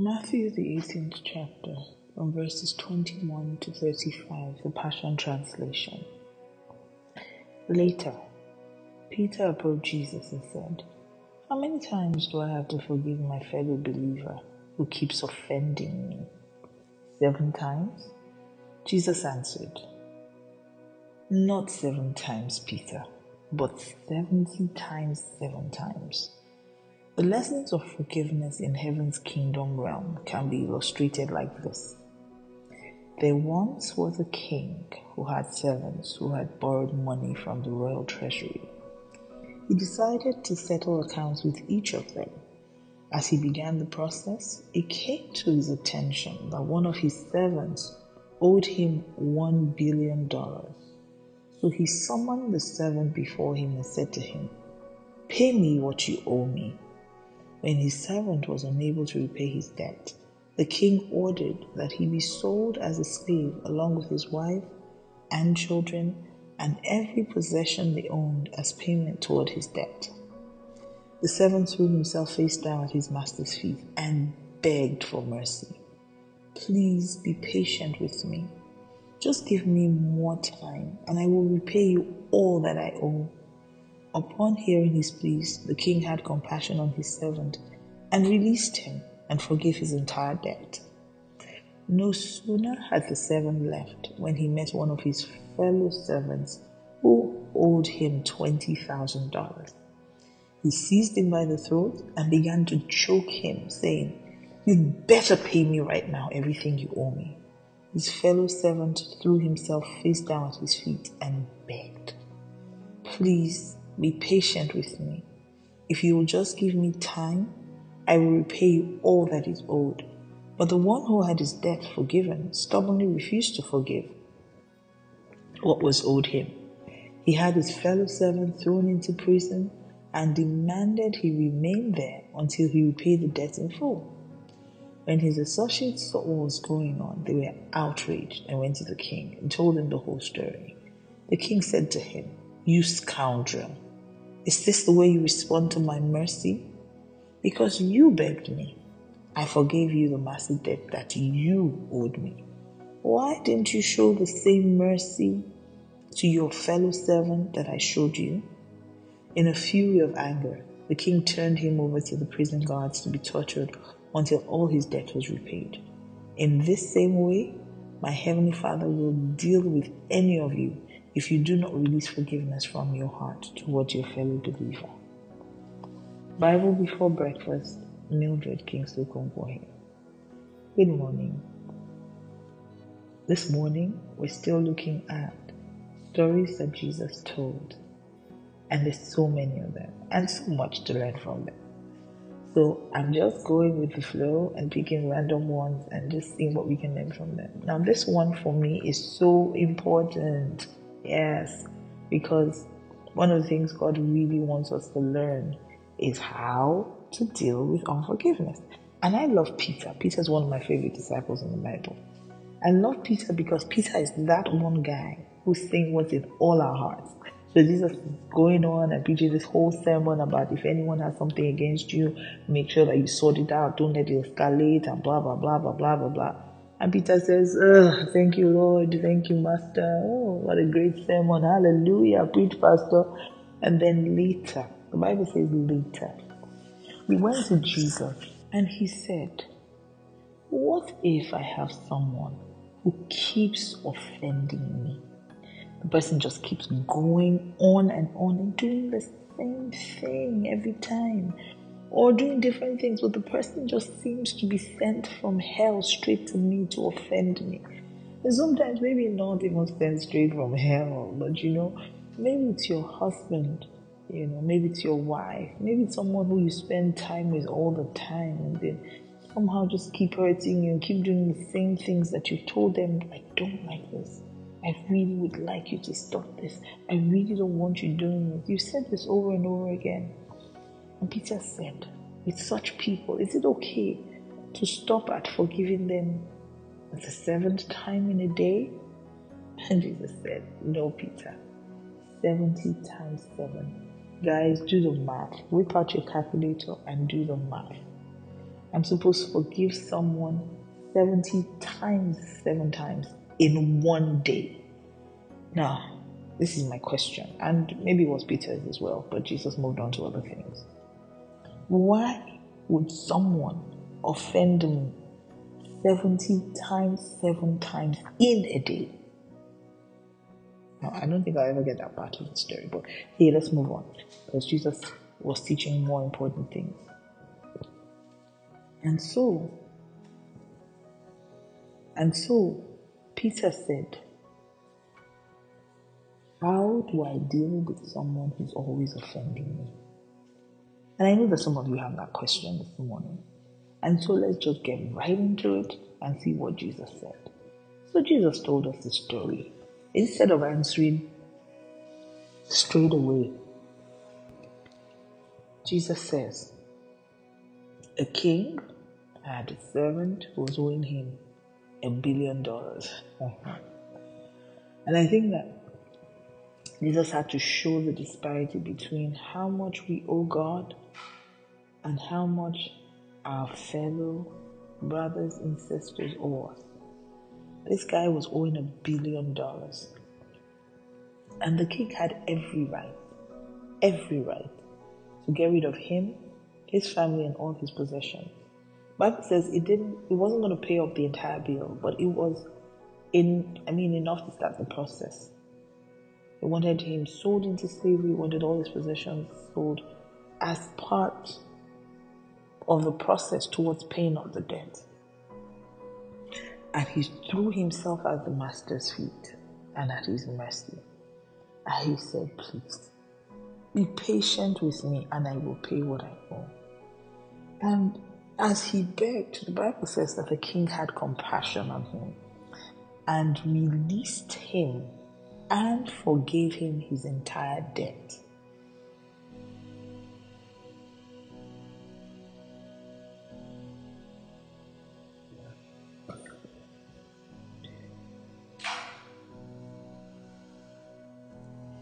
Matthew, the 18th chapter, from verses 21 to 35, the Passion Translation. Later, Peter approached Jesus and said, How many times do I have to forgive my fellow believer who keeps offending me? Seven times? Jesus answered, Not seven times, Peter, but seventy times seven times. The lessons of forgiveness in heaven's kingdom realm can be illustrated like this. There once was a king who had servants who had borrowed money from the royal treasury. He decided to settle accounts with each of them. As he began the process, it came to his attention that one of his servants owed him one billion dollars. So he summoned the servant before him and said to him, Pay me what you owe me. When his servant was unable to repay his debt, the king ordered that he be sold as a slave along with his wife and children and every possession they owned as payment toward his debt. The servant threw himself face down at his master's feet and begged for mercy. Please be patient with me. Just give me more time, and I will repay you all that I owe. Upon hearing his pleas, the king had compassion on his servant and released him and forgave his entire debt. No sooner had the servant left when he met one of his fellow servants who owed him $20,000. He seized him by the throat and began to choke him, saying, You'd better pay me right now everything you owe me. His fellow servant threw himself face down at his feet and begged, Please be patient with me. If you will just give me time, I will repay you all that is owed. But the one who had his debt forgiven stubbornly refused to forgive what was owed him. He had his fellow servant thrown into prison and demanded he remain there until he repaid the debt in full. When his associates saw what was going on, they were outraged and went to the king and told him the whole story. The king said to him, You scoundrel! Is this the way you respond to my mercy? Because you begged me, I forgave you the massive debt that you owed me. Why didn't you show the same mercy to your fellow servant that I showed you? In a fury of anger, the king turned him over to the prison guards to be tortured until all his debt was repaid. In this same way, my heavenly Father will deal with any of you if you do not release forgiveness from your heart towards your fellow believer. Bible before breakfast, Mildred Kingsley Okonkwo. Good morning. This morning, we're still looking at stories that Jesus told, and there's so many of them, and so much to learn from them. So I'm just going with the flow and picking random ones and just seeing what we can learn from them. Now, this one for me is so important Yes, because one of the things God really wants us to learn is how to deal with unforgiveness. And I love Peter. Peter is one of my favorite disciples in the Bible. I love Peter because Peter is that one guy who's saying what's in all our hearts. So Jesus is going on and preaching this whole sermon about if anyone has something against you, make sure that you sort it out. Don't let it escalate and blah blah blah blah blah blah blah. And Peter says, oh, Thank you, Lord. Thank you, Master. Oh, what a great sermon. Hallelujah. Preach, Pastor. And then later, the Bible says later, we went to Jesus and he said, What if I have someone who keeps offending me? The person just keeps going on and on and doing the same thing every time or doing different things, but the person just seems to be sent from hell straight to me to offend me. And sometimes maybe not even sent straight from hell, but you know, maybe it's your husband, you know, maybe it's your wife, maybe it's someone who you spend time with all the time, and then somehow just keep hurting you and keep doing the same things that you told them, I don't like this. I really would like you to stop this. I really don't want you doing this. You said this over and over again. And Peter said, With such people, is it okay to stop at forgiving them the seventh time in a day? And Jesus said, No, Peter, 70 times 7. Guys, do the math. Whip out your calculator and do the math. I'm supposed to forgive someone 70 times, seven times in one day. Now, this is my question, and maybe it was Peter's as well, but Jesus moved on to other things. Why would someone offend me 70 times, seven times in a day? Now, I don't think I'll ever get that part of the story, but hey, let's move on because Jesus was teaching more important things. And so, and so, Peter said, How do I deal with someone who's always offending me? And I know that some of you have that question this morning. And so let's just get right into it and see what Jesus said. So Jesus told us the story. Instead of answering straight away, Jesus says, A king had a servant who was owing him a billion dollars. and I think that Jesus had to show the disparity between how much we owe God and how much our fellow brothers and sisters owe us. This guy was owing a billion dollars. And the king had every right, every right to get rid of him, his family, and all his possessions. Bible says it didn't it wasn't going to pay off the entire bill, but it was in I mean enough to start the process. They wanted him sold into slavery, wanted all his possessions sold as part of the process towards paying off the debt. And he threw himself at the master's feet and at his mercy. And he said, Please, be patient with me and I will pay what I owe. And as he begged, the Bible says that the king had compassion on him and released him and forgave him his entire debt.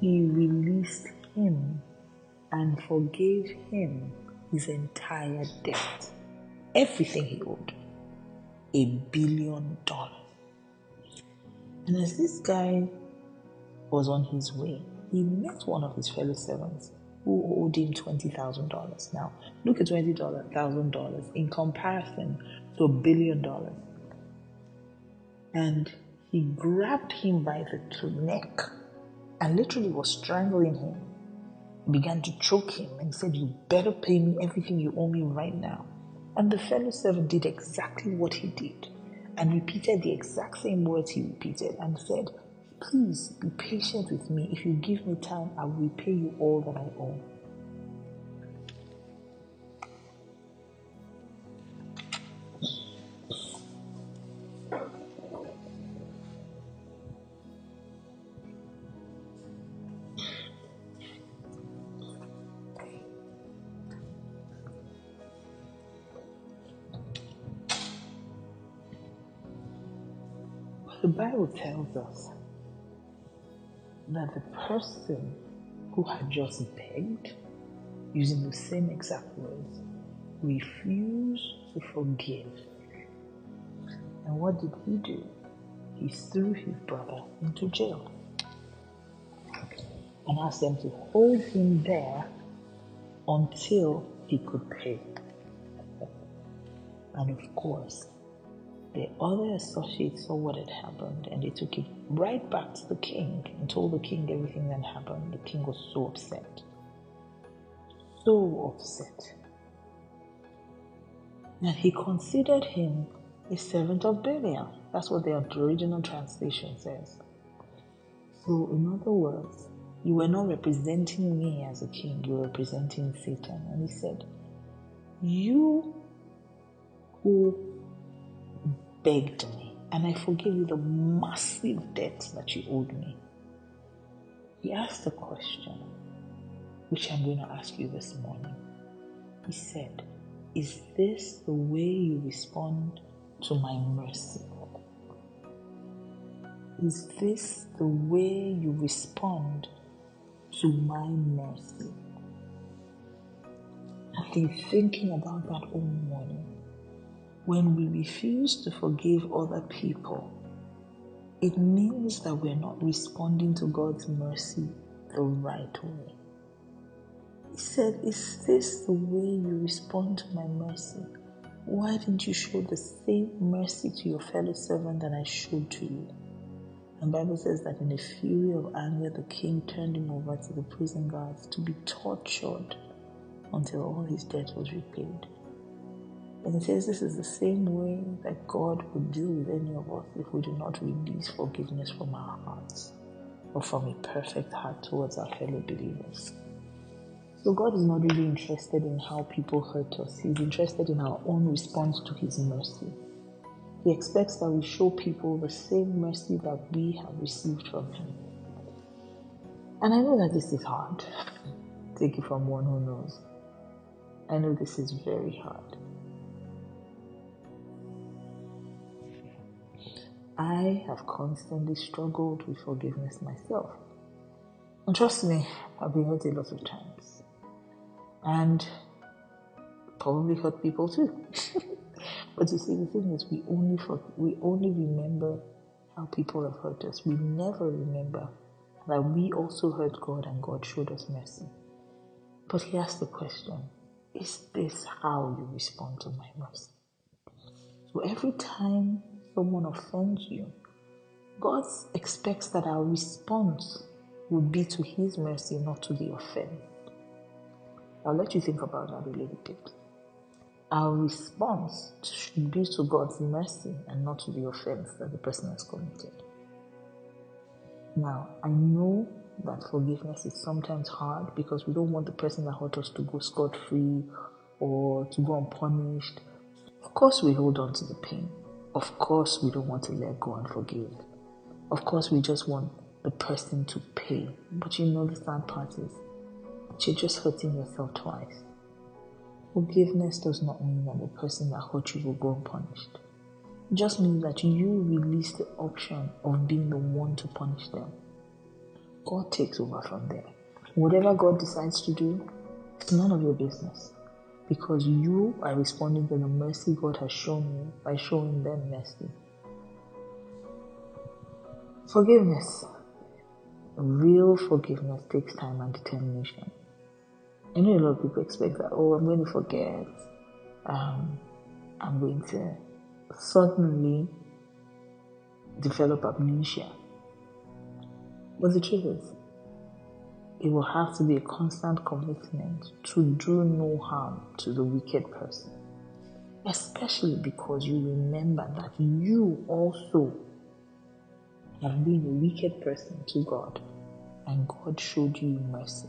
He released him and forgave him his entire debt, everything he owed, a billion dollars. And as this guy was on his way, he met one of his fellow servants who owed him $20,000. Now, look at $20,000 in comparison to a billion dollars. And he grabbed him by the neck and literally was strangling him. He began to choke him and said, You better pay me everything you owe me right now. And the fellow servant did exactly what he did and repeated the exact same words he repeated and said, Please be patient with me. If you give me time, I will repay you all that I owe. The Bible tells us that the person who had just begged, using the same exact words, refused to forgive. And what did he do? He threw his brother into jail and asked them to hold him there until he could pay. And of course, the other associates saw what had happened and they took it right back to the king and told the king everything that happened. The king was so upset. So upset. And he considered him a servant of Belial. That's what the original translation says. So, in other words, you were not representing me as a king, you were representing Satan. And he said, You who begged me, and I forgave you the massive debt that you owed me. He asked a question, which I'm going to ask you this morning. He said, Is this the way you respond to my mercy? Is this the way you respond to my mercy? I've been thinking about that all morning. When we refuse to forgive other people, it means that we're not responding to God's mercy the right way. He said, Is this the way you respond to my mercy? Why didn't you show the same mercy to your fellow servant that I showed to you? And Bible says that in a fury of anger, the king turned him over to the prison guards to be tortured until all his debt was repaid. And he says this is the same way that God would deal with any of us if we do not release forgiveness from our hearts or from a perfect heart towards our fellow believers. So God is not really interested in how people hurt us. He's interested in our own response to his mercy. He expects that we show people the same mercy that we have received from him. And I know that this is hard. Take it from one who knows. I know this is very hard. I have constantly struggled with forgiveness myself. And trust me, I've been hurt a lot of times. And probably hurt people too. but you see, the thing is, we only, for, we only remember how people have hurt us. We never remember that we also hurt God and God showed us mercy. But he asked the question Is this how you respond to my mercy? So every time someone offends you, God expects that our response would be to His mercy, not to the offense. I'll let you think about that a little bit. Our response should be to God's mercy and not to the offense that the person has committed. Now, I know that forgiveness is sometimes hard because we don't want the person that hurt us to go scot free or to go unpunished. Of course, we hold on to the pain. Of course, we don't want to let go and forgive. Of course, we just want the person to pay. But you know, the sad part is you're just hurting yourself twice. Forgiveness does not mean that the person that hurt you will go unpunished. It just means that you release the option of being the one to punish them. God takes over from there. Whatever God decides to do, it's none of your business because you are responding to the mercy God has shown you by showing them mercy. Forgiveness. Real forgiveness takes time and determination. I know a lot of people expect that, oh, I'm going to forget. Um, I'm going to suddenly develop amnesia. But the truth is, it will have to be a constant commitment to do no harm to the wicked person. Especially because you remember that you also have been a wicked person to God and God showed you mercy.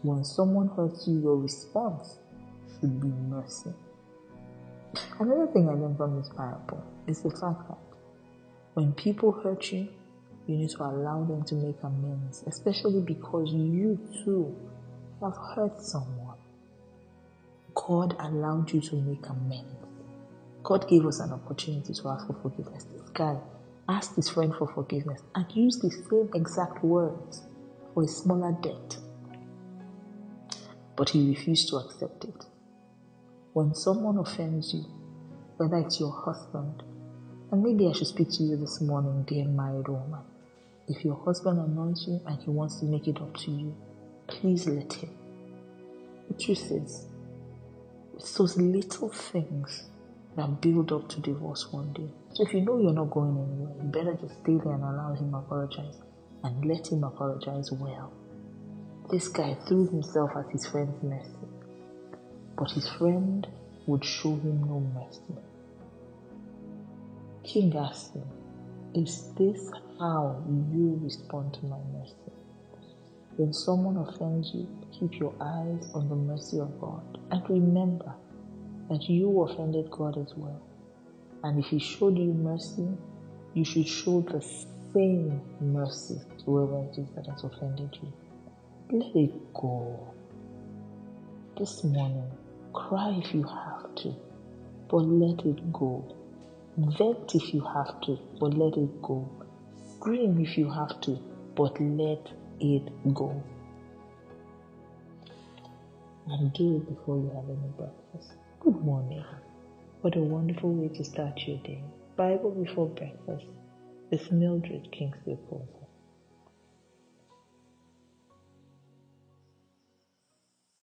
When someone hurts you, your response should be mercy. Another thing I learned from this parable is the fact that when people hurt you, you need to allow them to make amends, especially because you too have hurt someone. God allowed you to make amends. God gave us an opportunity to ask for forgiveness. This guy asked his friend for forgiveness and used the same exact words for a smaller debt. But he refused to accept it. When someone offends you, whether it's your husband, and maybe I should speak to you this morning, dear married woman. If your husband annoys you and he wants to make it up to you, please let him. The truth is, it's those little things that build up to divorce one day. So if you know you're not going anywhere, you better just stay there and allow him apologize and let him apologize well. This guy threw himself at his friend's mercy, but his friend would show him no mercy. King asked him, Is this how you respond to my mercy. When someone offends you, keep your eyes on the mercy of God and remember that you offended God as well. And if He showed you mercy, you should show the same mercy to whoever it is that has offended you. Let it go. This morning, cry if you have to, but let it go. Vent if you have to, but let it go. Scream if you have to, but let it go. And do it before you have any breakfast. Good morning. What a wonderful way to start your day. Bible before breakfast with Mildred Kingsley Poulsen.